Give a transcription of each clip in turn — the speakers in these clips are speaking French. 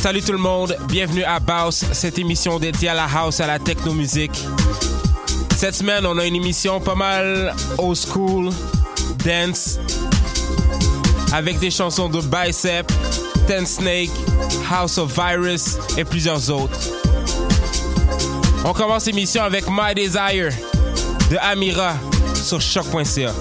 Salut tout le monde, bienvenue à Baus, cette émission dédiée à la house, à la techno-musique. Cette semaine, on a une émission pas mal old school, dance, avec des chansons de Bicep, Ten Snake, House of Virus et plusieurs autres. On commence l'émission avec My Desire de Amira sur choc.ca.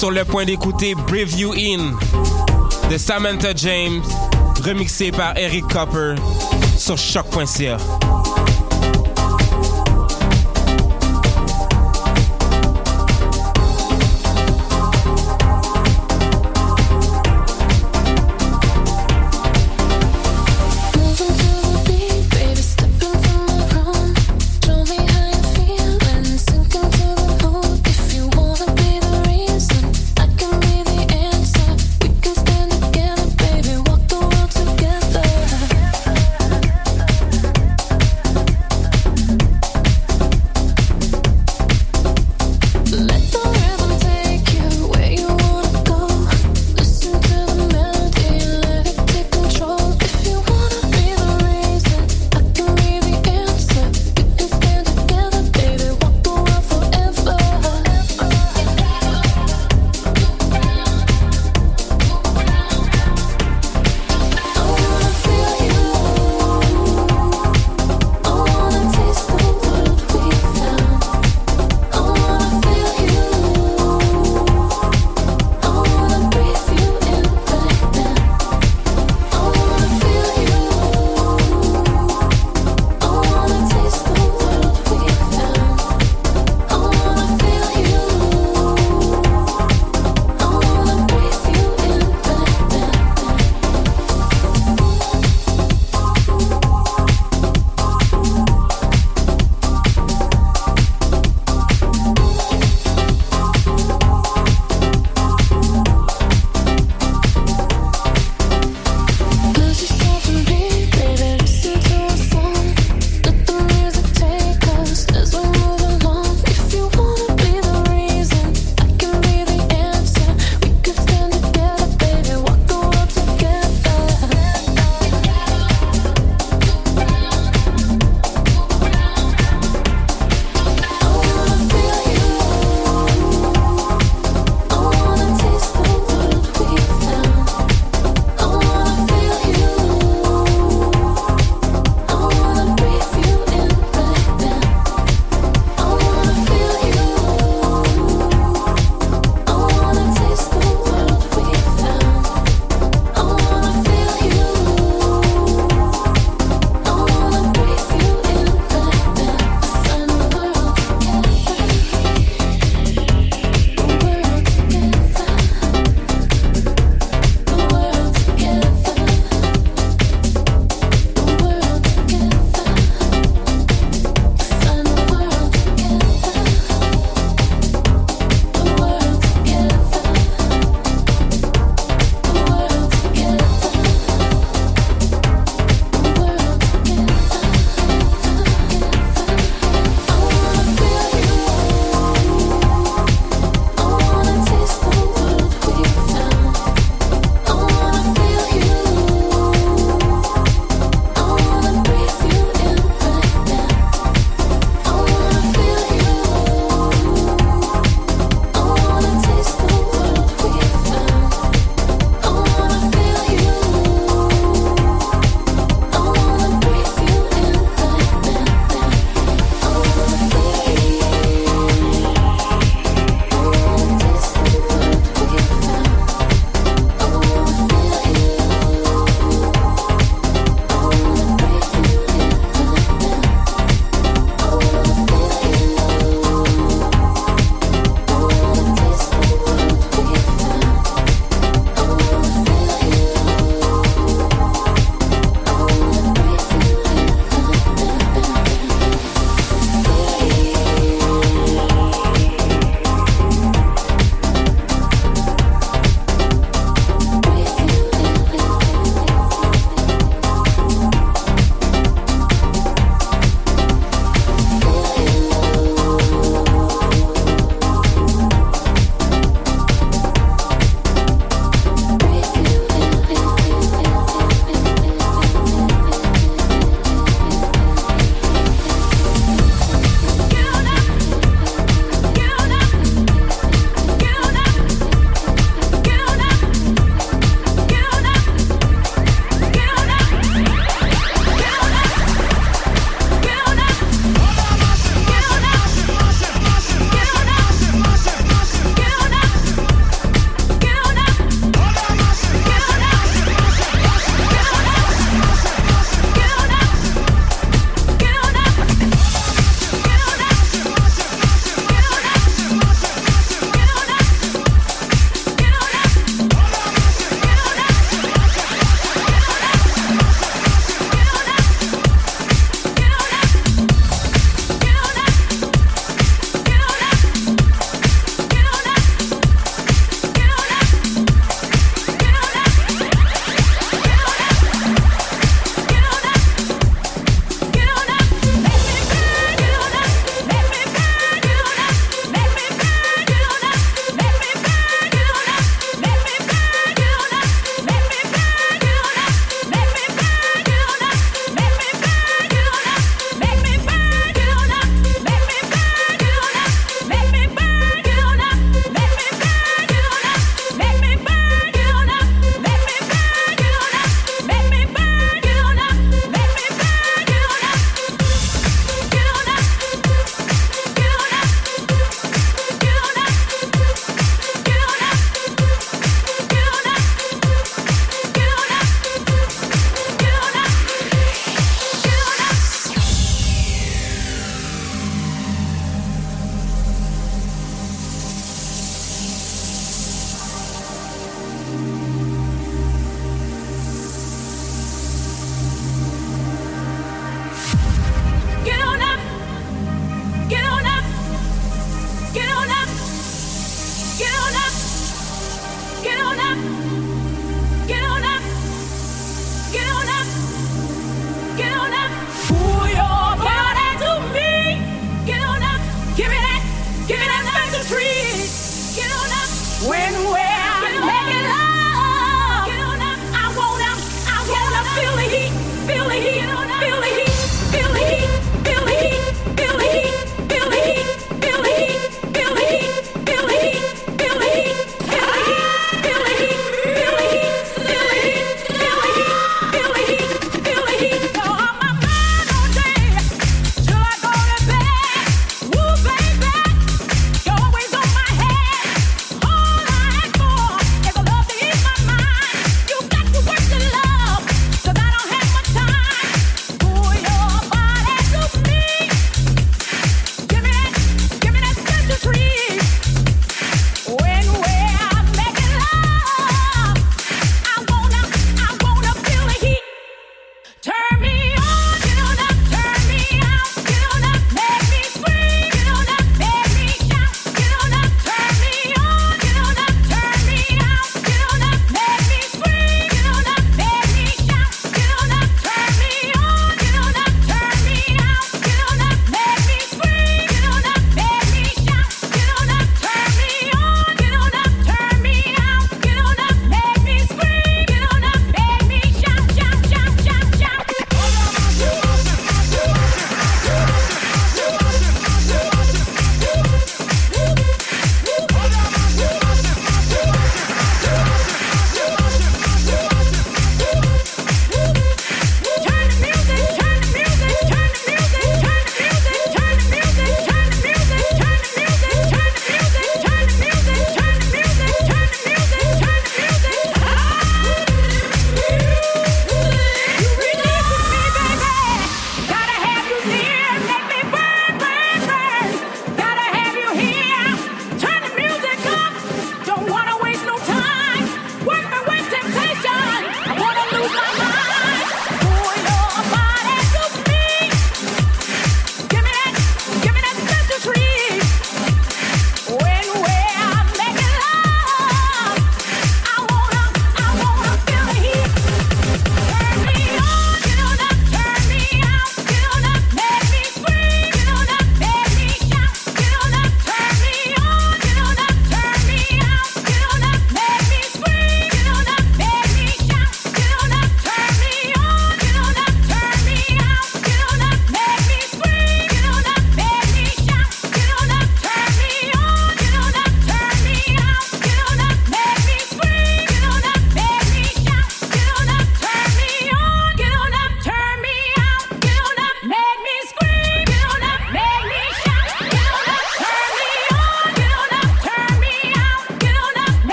sur le point d'écouter Brave You In de Samantha James, remixé par Eric Copper sur choc.ca.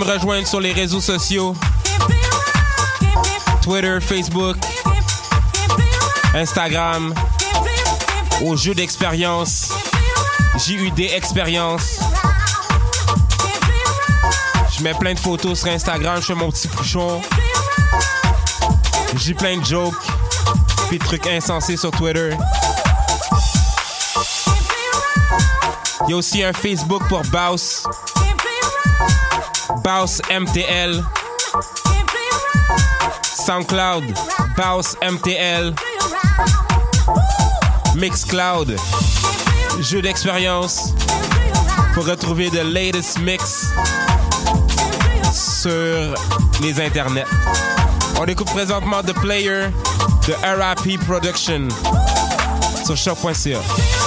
me rejoindre sur les réseaux sociaux. Twitter, Facebook, Instagram, au jeu d'expérience, JUD Expérience. Je mets plein de photos sur Instagram, je fais mon petit bouchon. J'ai plein de jokes, puis de trucs insensés sur Twitter. Il y a aussi un Facebook pour Baus. Baus MTL. SoundCloud. Baus MTL. Mixcloud. Jeu d'expérience. Pour retrouver the latest mix sur les internets. On écoute présentement The Player de RIP Production sur choc.ca.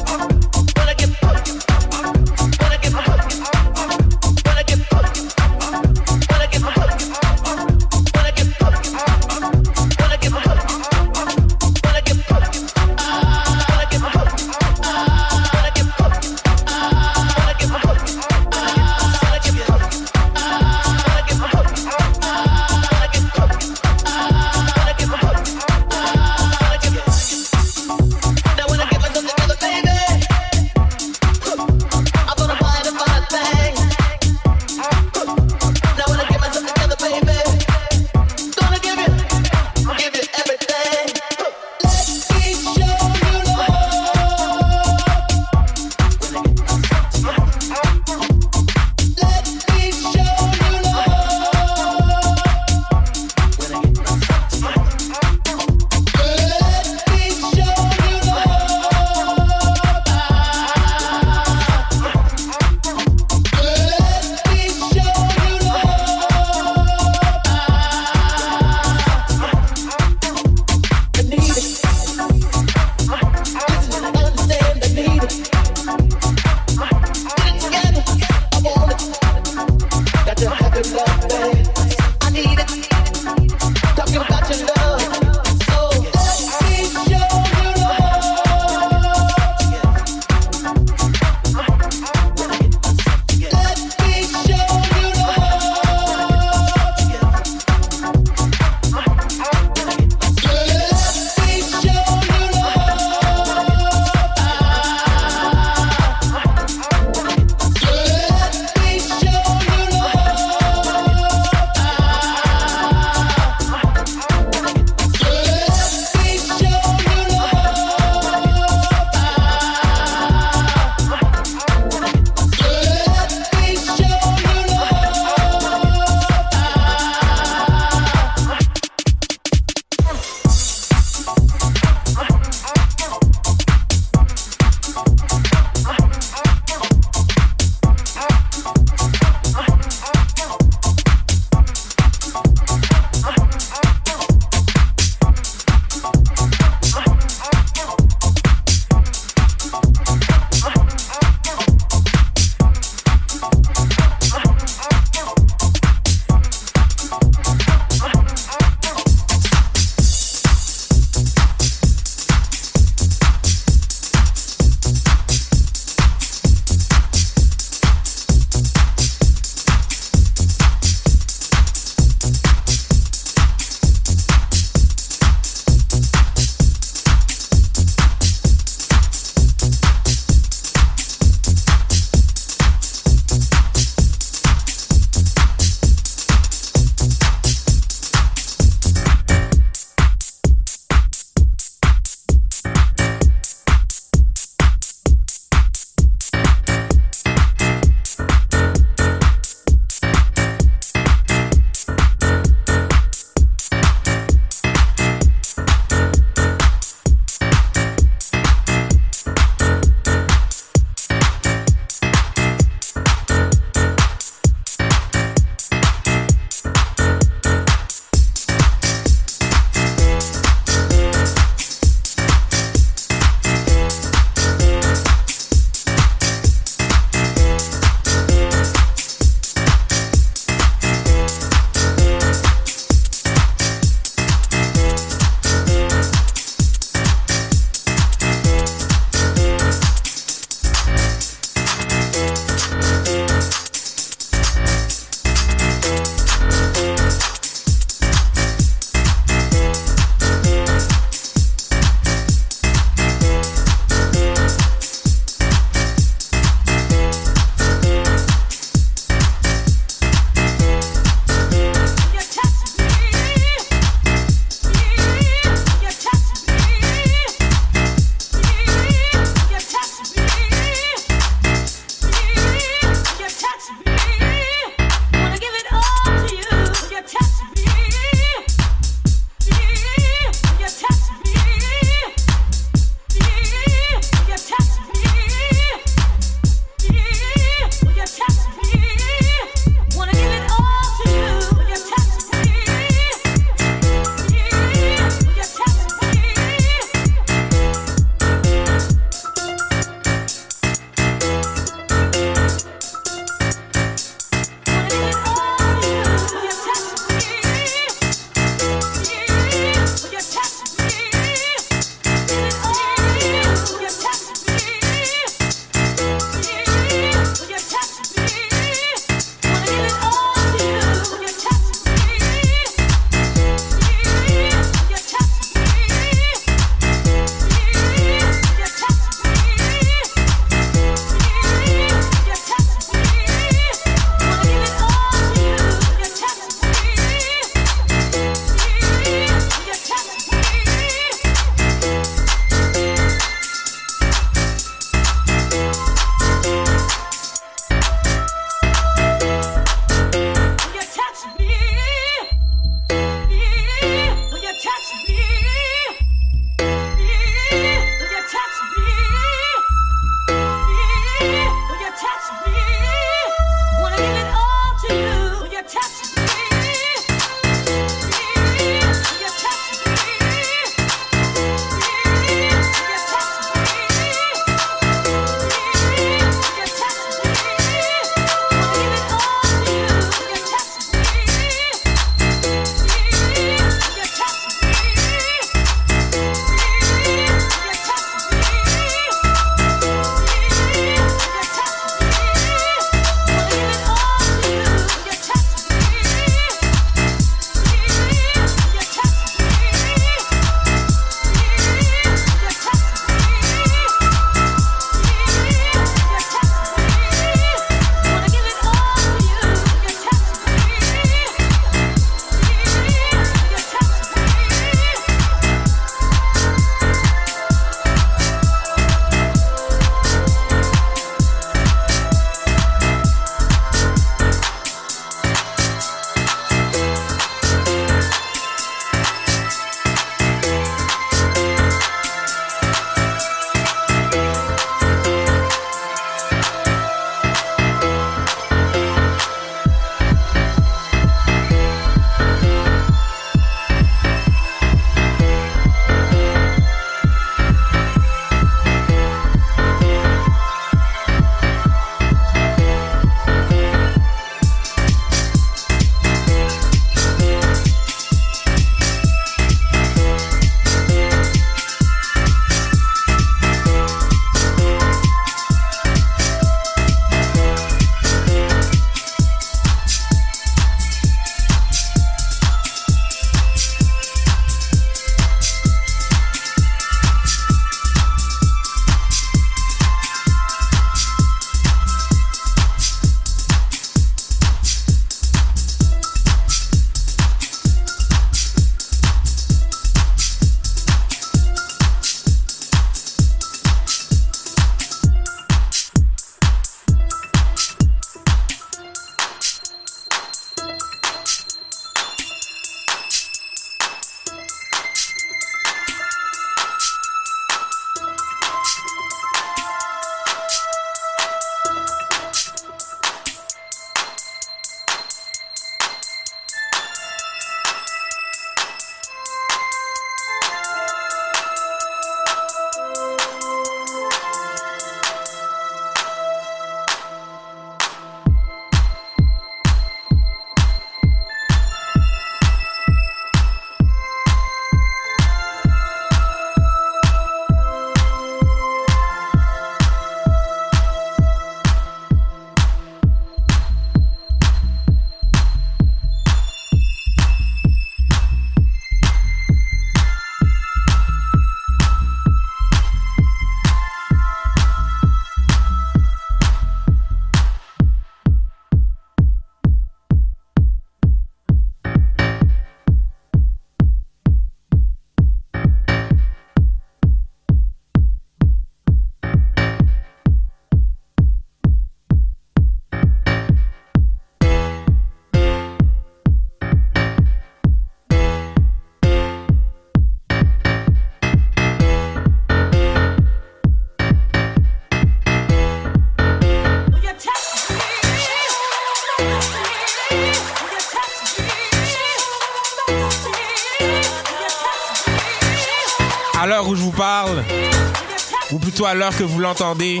à l'heure que vous l'entendez,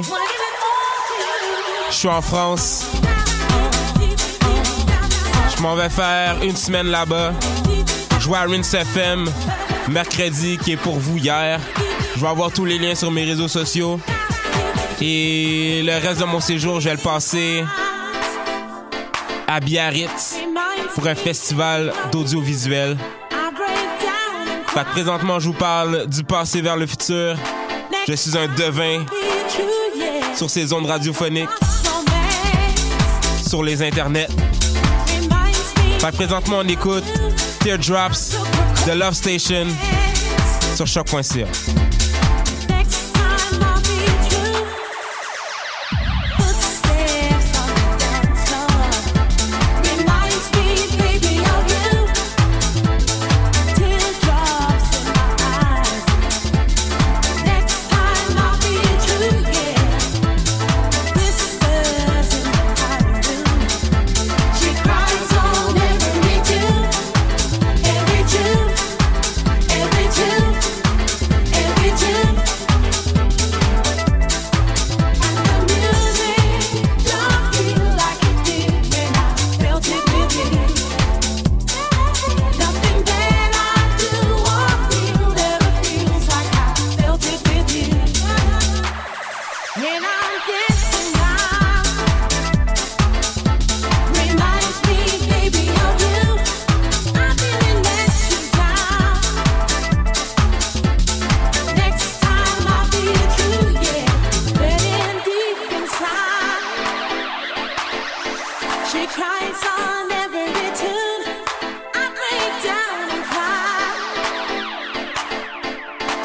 je suis en France. Je m'en vais faire une semaine là-bas. Jouer à Rinse FM mercredi, qui est pour vous hier. Je vais avoir tous les liens sur mes réseaux sociaux. Et le reste de mon séjour, je vais le passer à Biarritz pour un festival d'audiovisuel. Présentement, je vous parle du passé vers le futur. Je suis un devin sur ces ondes radiophoniques, sur les internets. Fait présentement, on écoute Teardrops de Love Station sur choc.ca.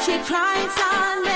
She cries on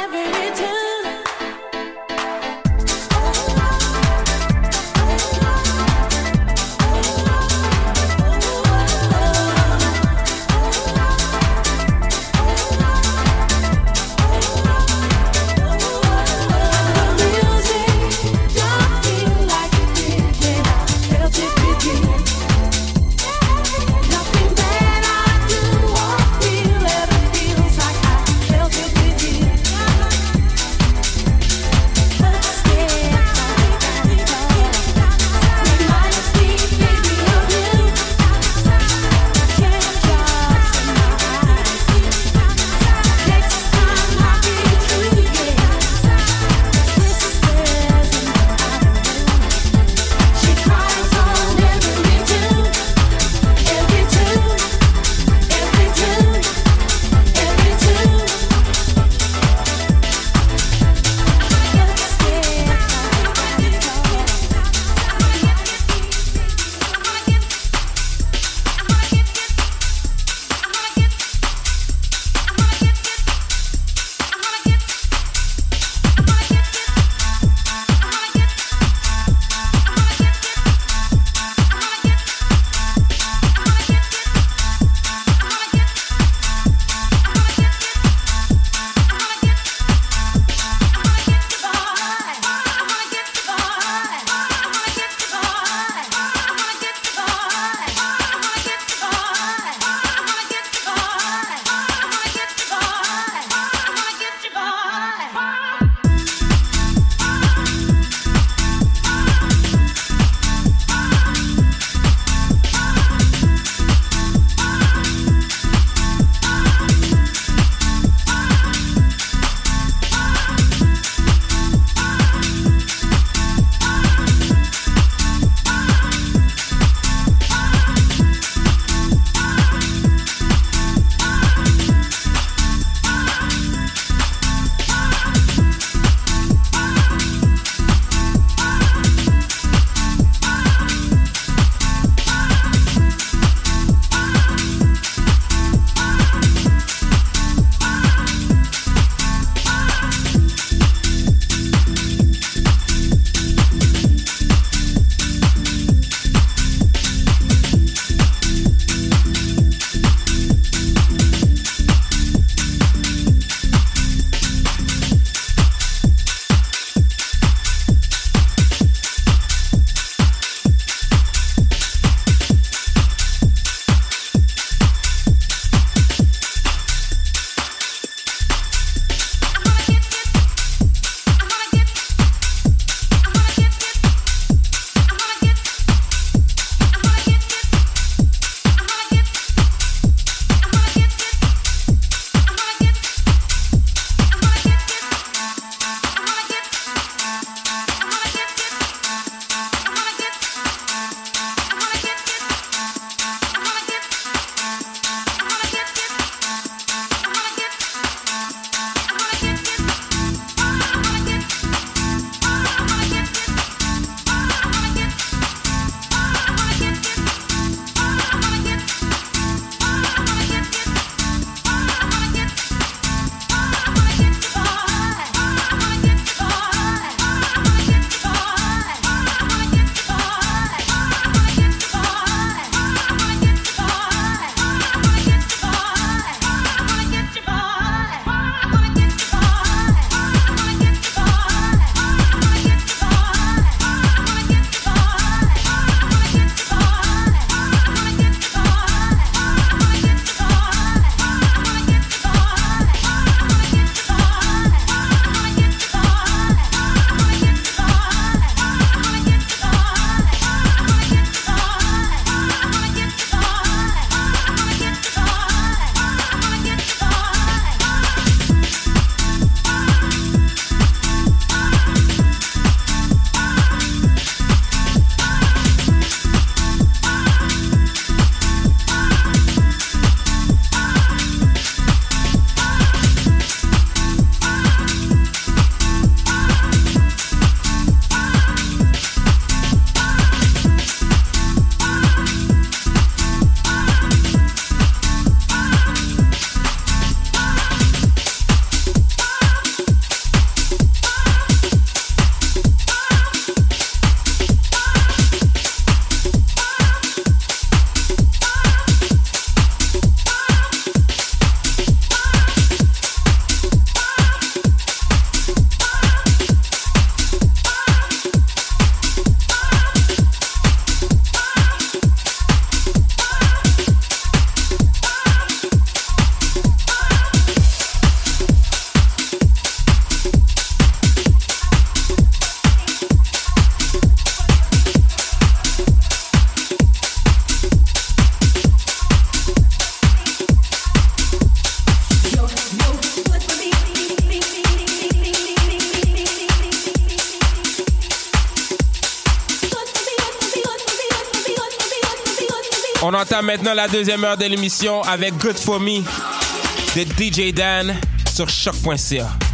maintenant la deuxième heure de l'émission avec Good For Me de DJ Dan sur choc.ca.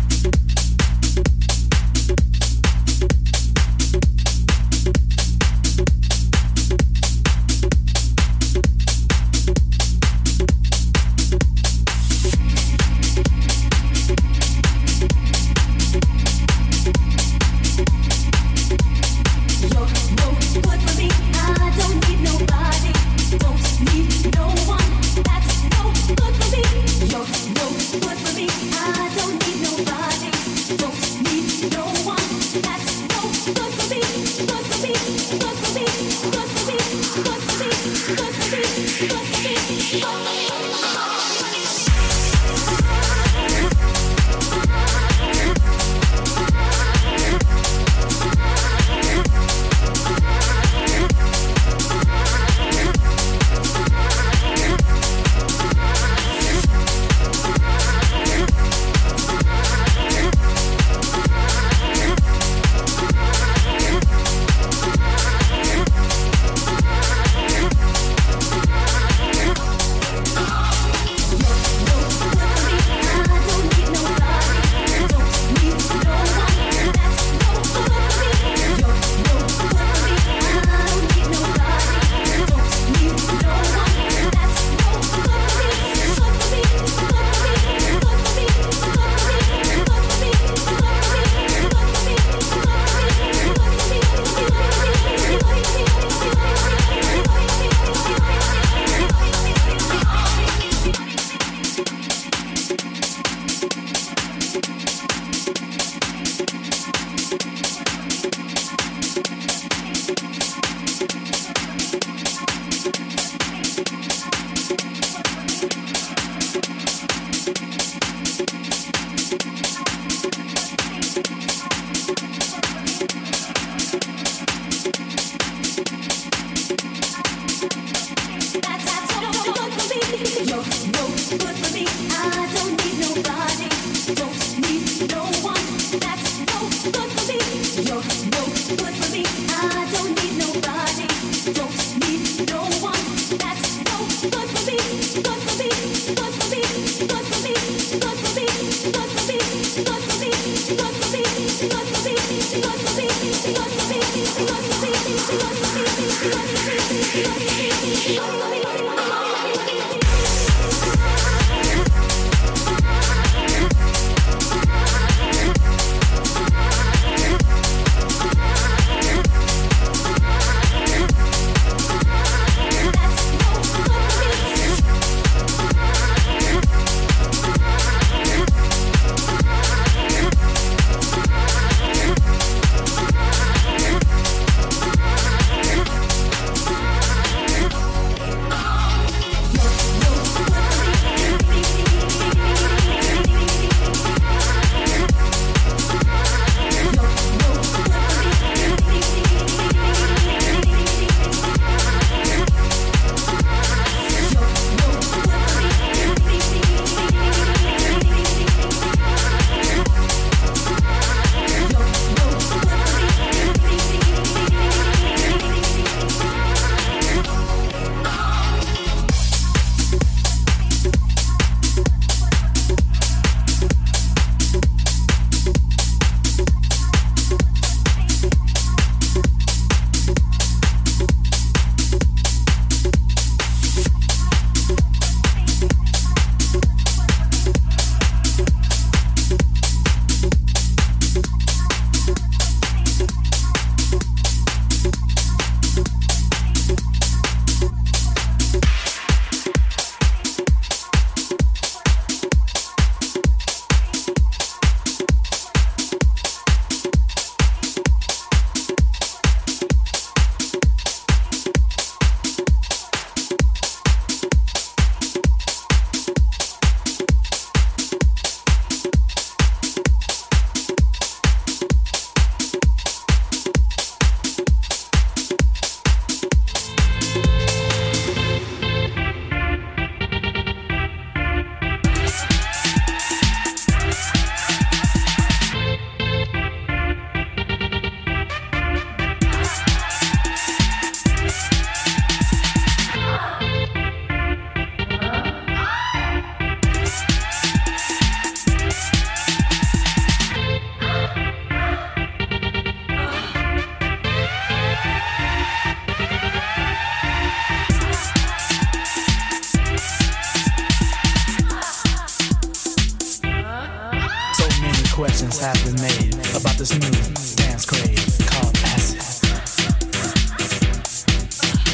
questions have been made about this new dance craze called acid.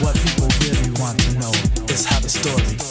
What people really want to know is how the story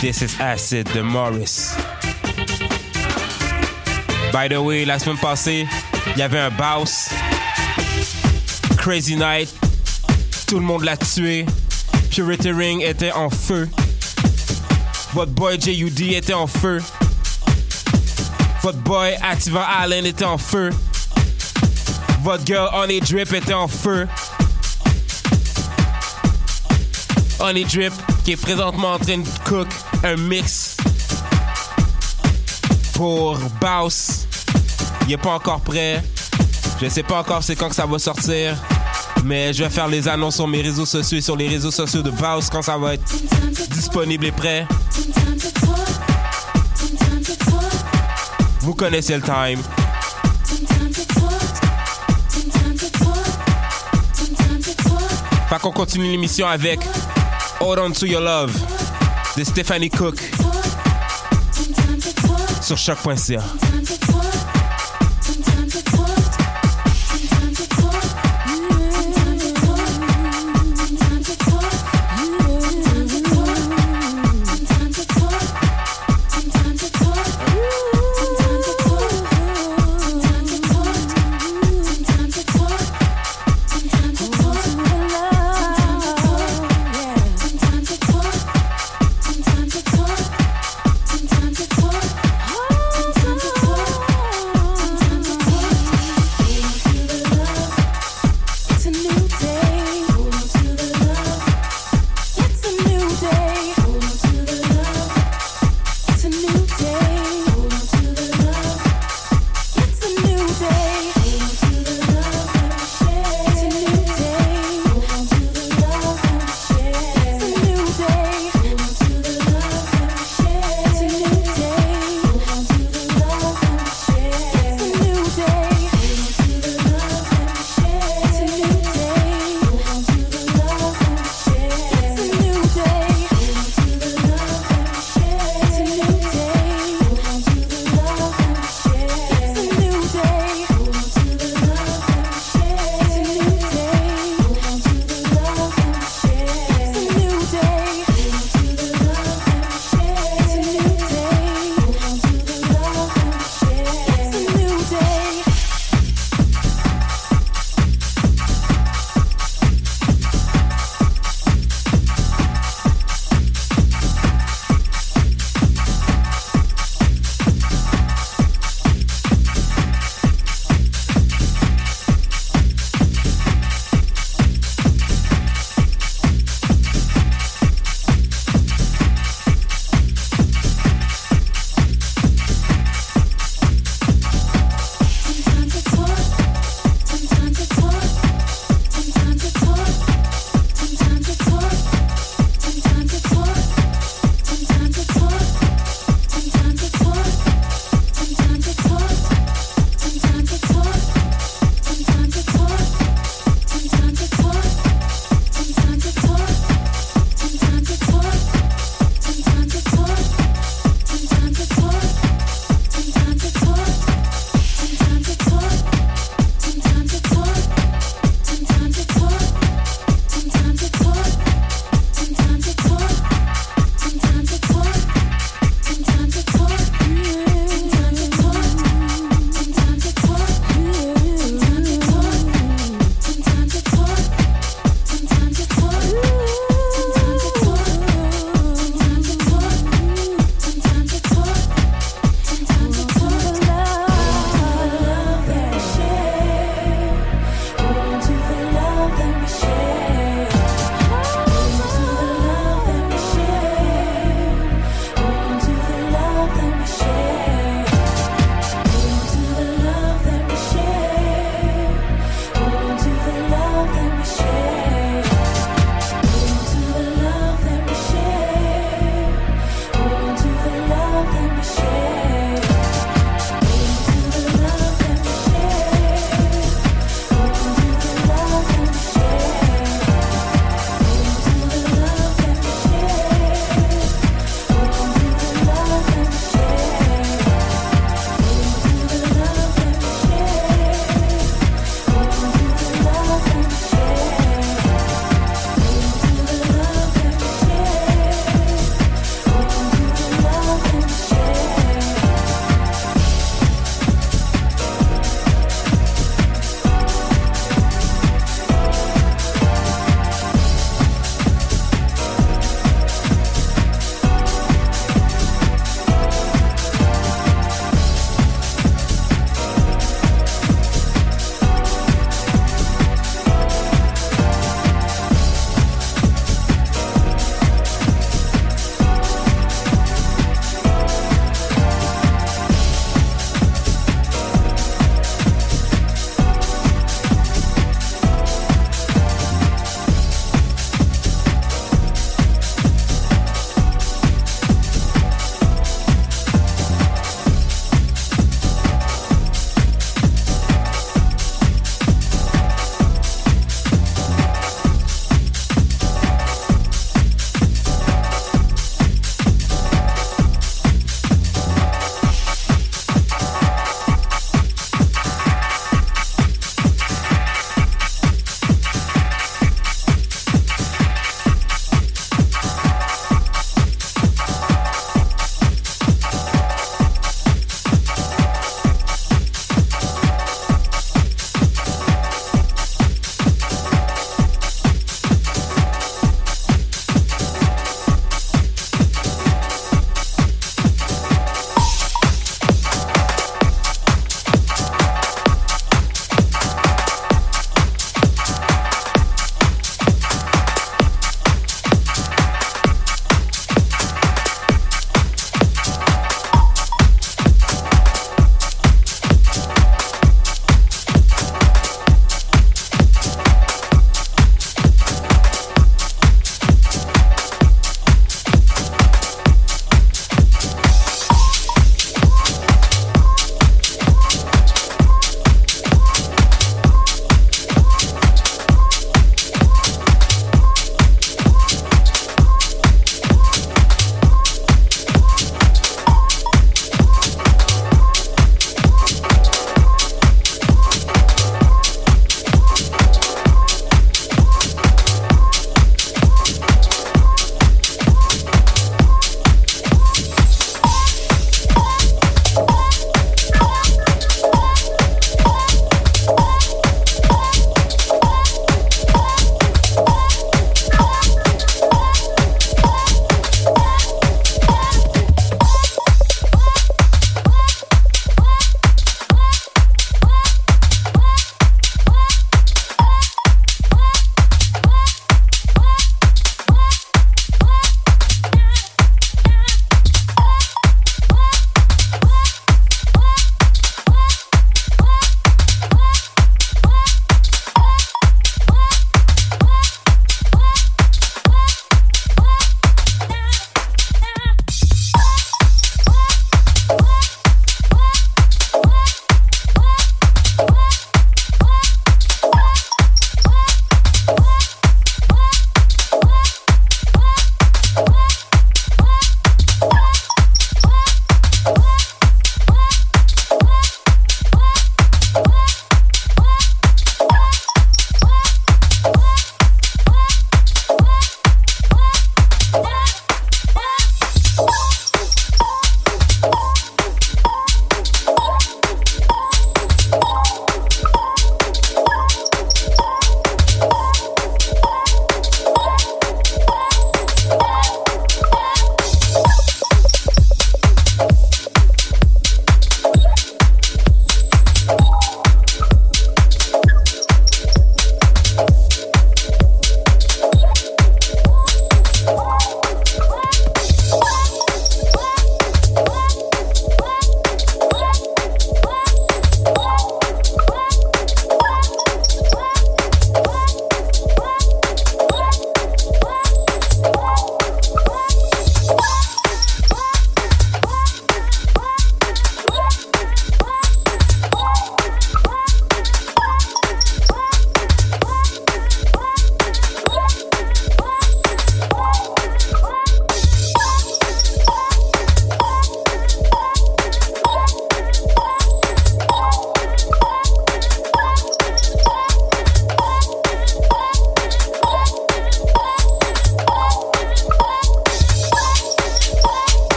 This is Acid de Morris. By the way, la semaine passée, il y avait un bounce. Crazy Night. Tout le monde l'a tué. Purity Ring était en feu. Votre boy JUD était en feu. Votre boy Ativa Allen était en feu. Votre girl Honey Drip était en feu. Honey Drip qui est présentement en train de cook un mix pour Baus. Il est pas encore prêt. Je sais pas encore c'est quand que ça va sortir. Mais je vais faire les annonces sur mes réseaux sociaux et sur les réseaux sociaux de Baus quand ça va être disponible et prêt. Vous connaissez le time. Fait qu'on continue l'émission avec Hold On To Your Love de Stephanie Cook sur choc.ca.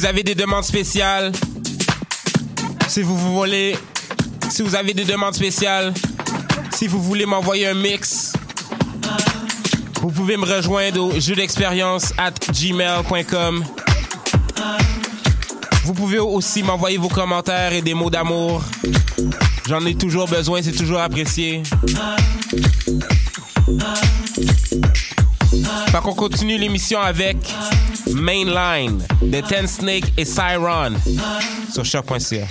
vous avez des demandes spéciales, si vous voulez, si vous avez des demandes spéciales, si vous voulez m'envoyer un mix, vous pouvez me rejoindre au jeu d'expérience at gmail.com. Vous pouvez aussi m'envoyer vos commentaires et des mots d'amour. J'en ai toujours besoin, c'est toujours apprécié. Fait continue l'émission avec Mainline de Ten Snake et Cyron sur choc.ca.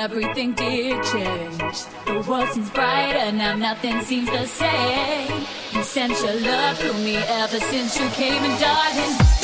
everything did change. The world seems brighter now, nothing seems the same. You sent your love to me ever since you came, and darling,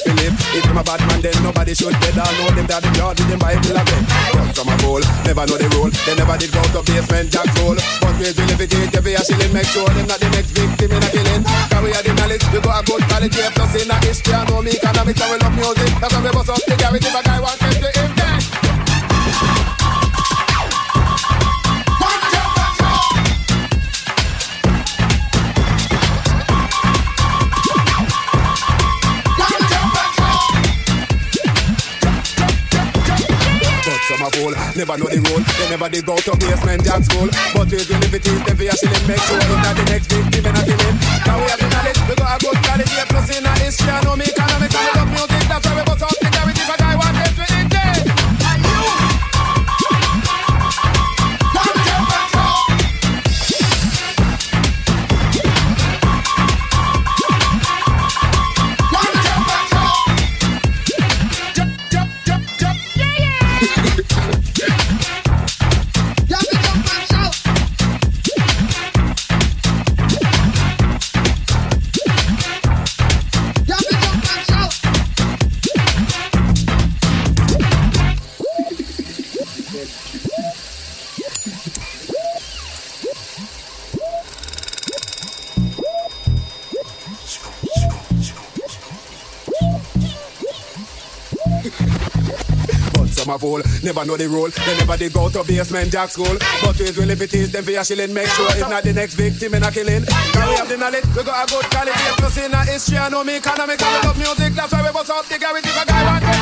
to live. If them a bad man, then nobody should dead. I know them that the yard with them Bible a bed. But from a goal, never know the rule. They never did go to basement jack roll. But we will it, every shilling. Make sure them not the They never did go to basement jack school. But we will live it is, them for a shilling. Make sure it's not the next victim in a killing. Now we have the knowledge, we got a good quality. Plus in a history, I know me economics and we love music. That's why we bust up the Some never know the rule. They never did go to basement jack school. But we will if it is, then for a shilling. Make sure it's not the next victim in a killing. Now we have the knowledge, we got a good quality. Plus in a history, I know me economics and we love music. That's why we bust up the garage if a guy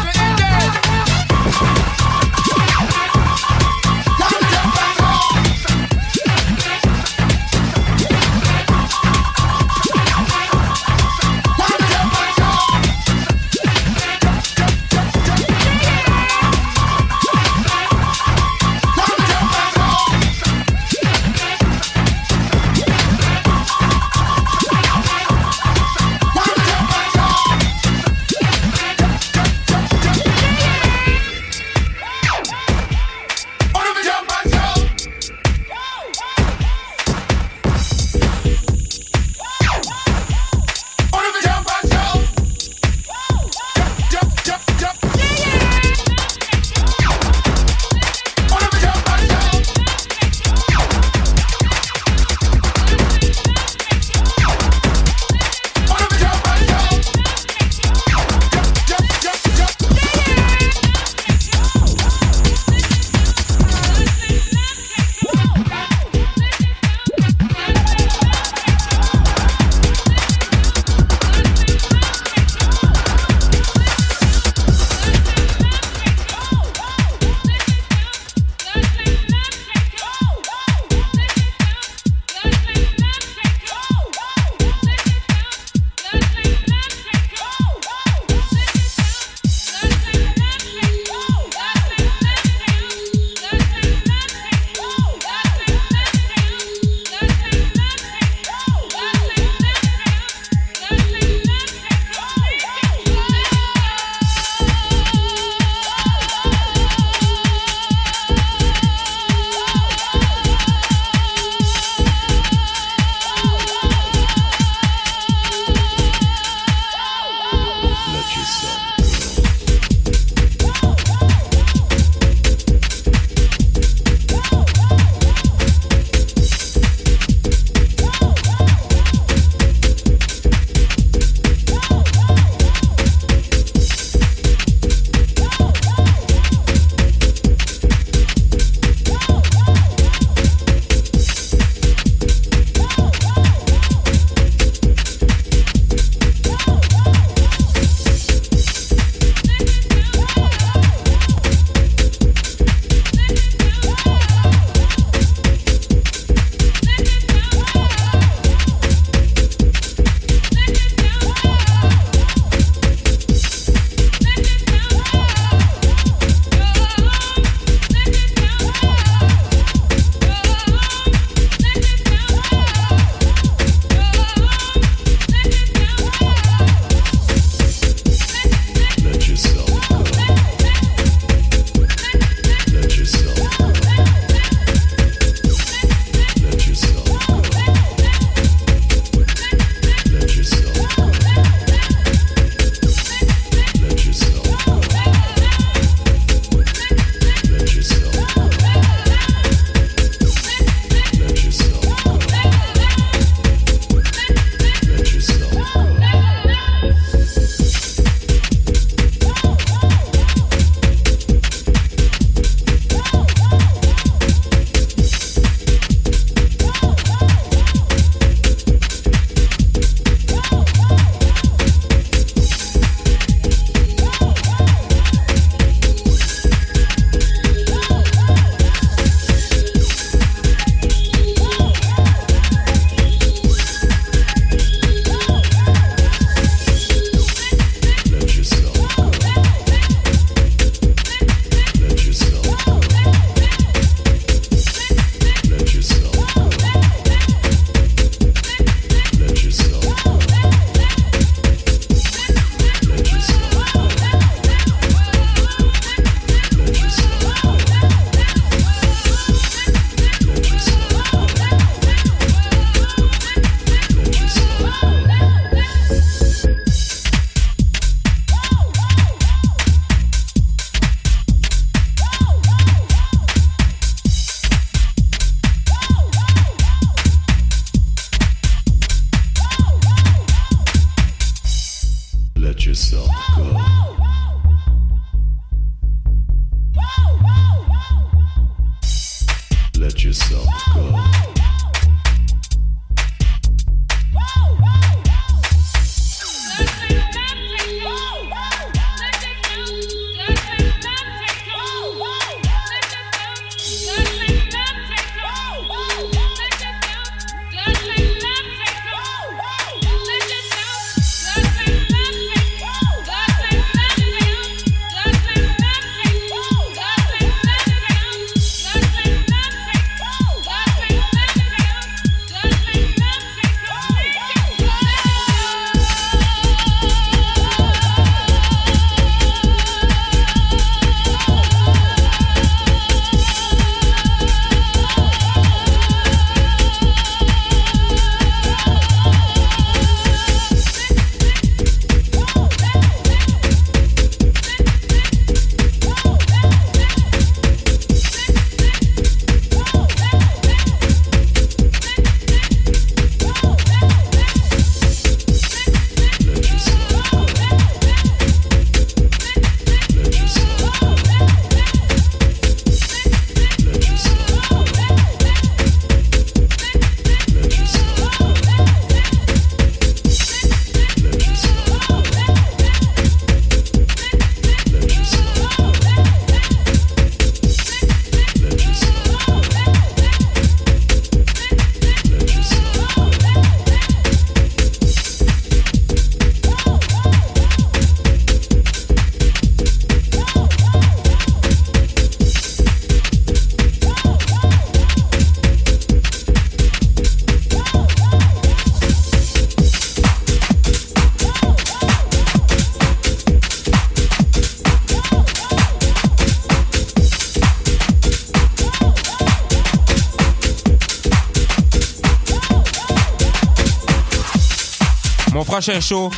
prochain show,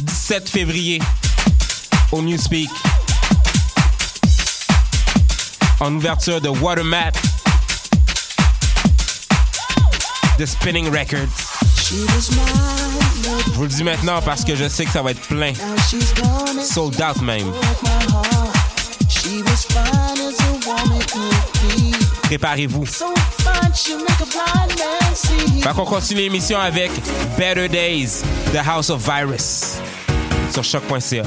17 février, au Newspeak. En ouverture de Watermat, de Spinning Records. Je vous le dis maintenant parce que je sais que ça va être plein. Sold out même. Préparez-vous. Fait qu'on continue l'émission avec Better Days, The House of Virus, sur choc.ca.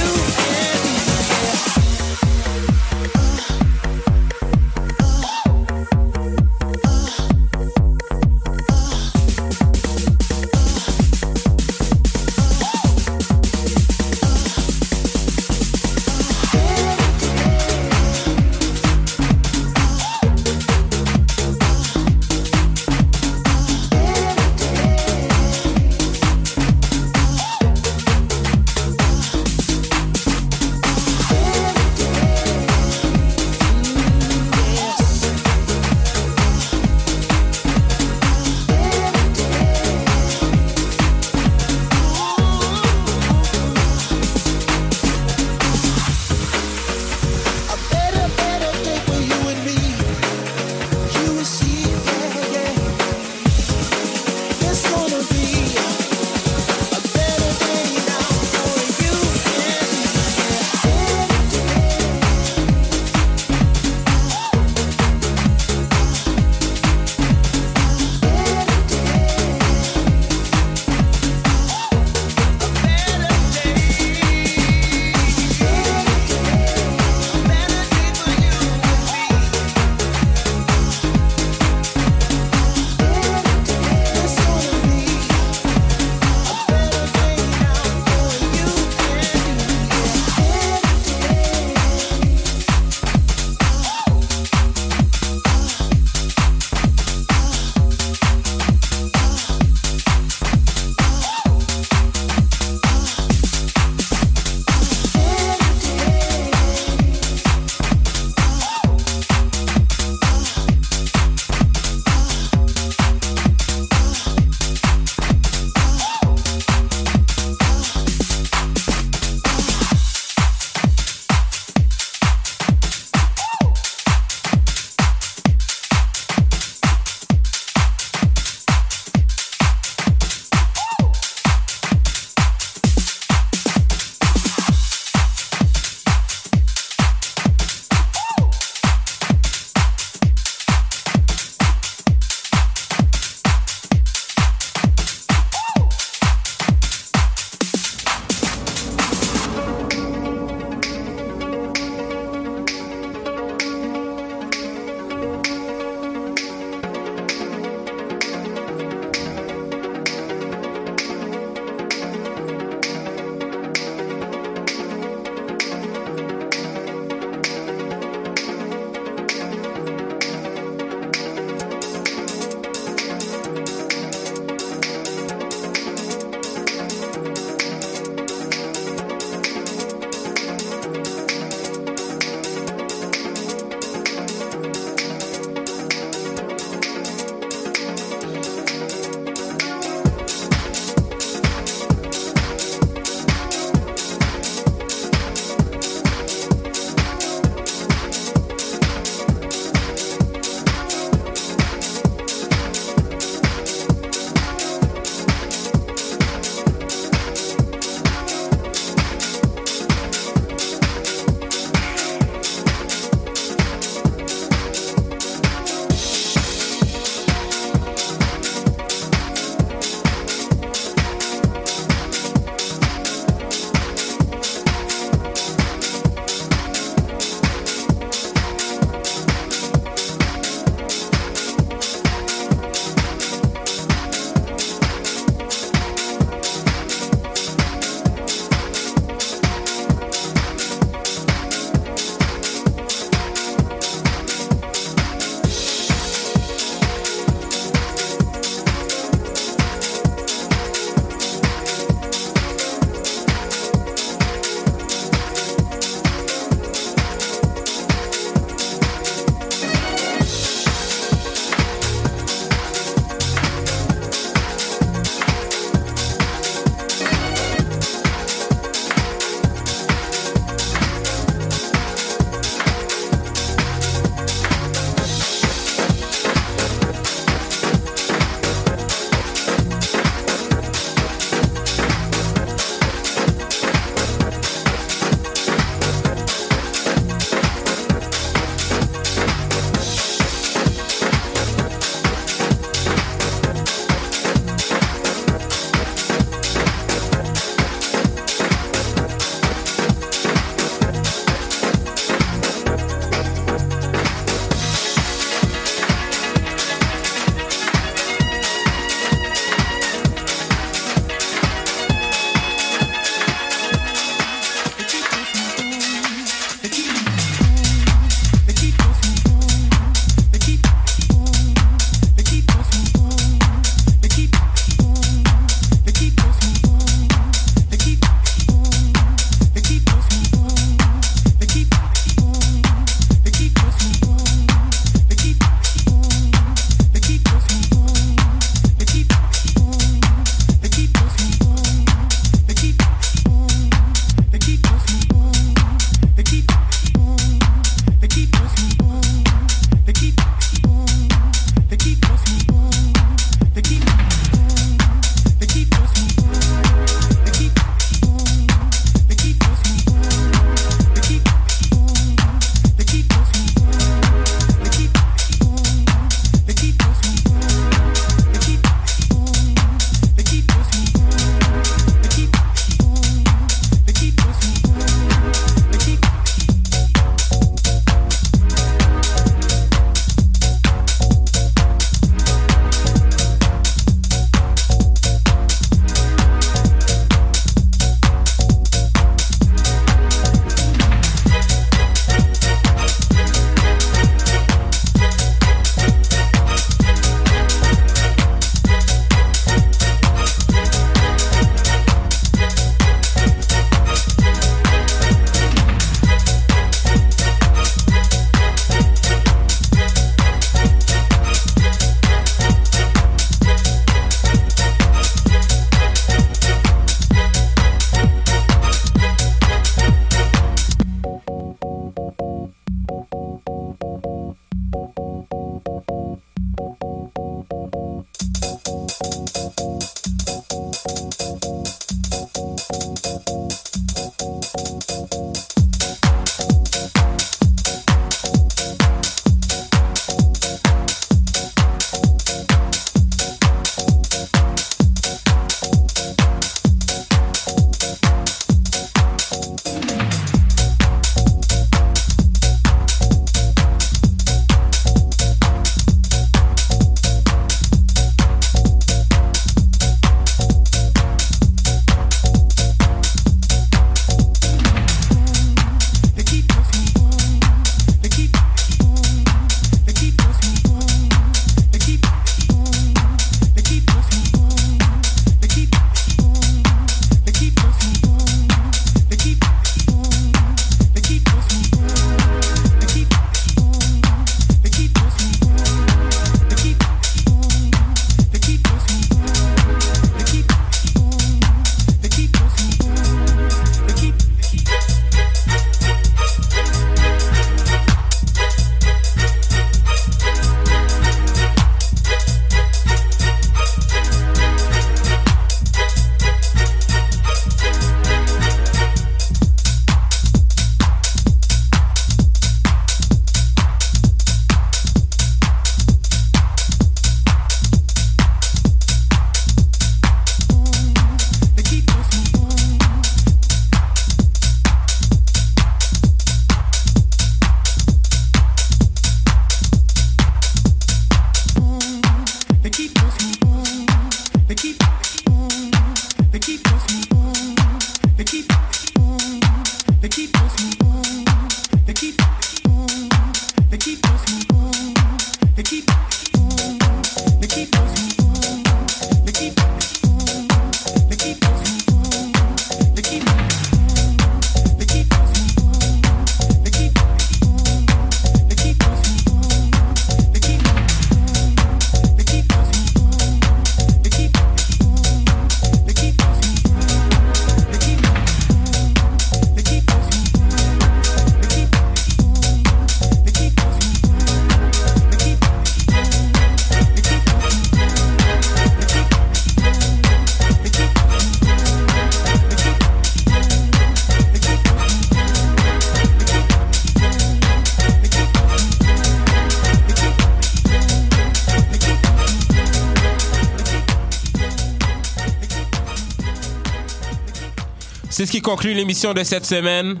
conclut l'émission de cette semaine.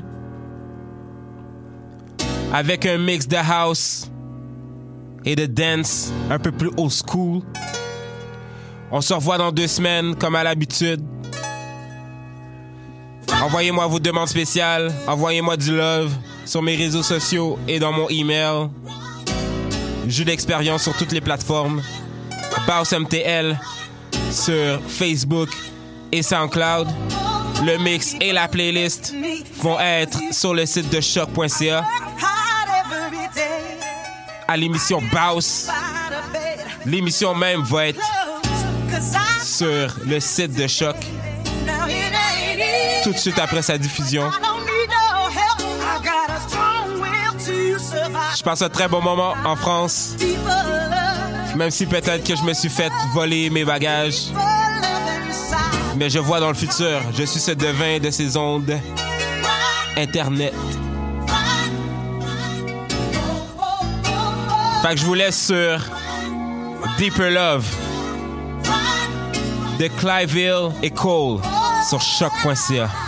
Avec un mix de house et de dance un peu plus old school. On se revoit dans deux semaines, comme à l'habitude. Envoyez-moi vos demandes spéciales. Envoyez-moi du love sur mes réseaux sociaux et dans mon email. Jeu d'expérience sur toutes les plateformes. Baus MTL sur Facebook et SoundCloud. Le mix et la playlist vont être sur le site de choc.ca à l'émission Baus. L'émission même va être sur le site de Choc tout de suite après sa diffusion. Je passe un très bon moment en France, même si peut-être que je me suis fait voler mes bagages. Mais je vois dans le futur, je suis ce devin de ces ondes Internet. Fait que je vous laisse sur Deeper Love de Cliville et Cole sur choc.ca.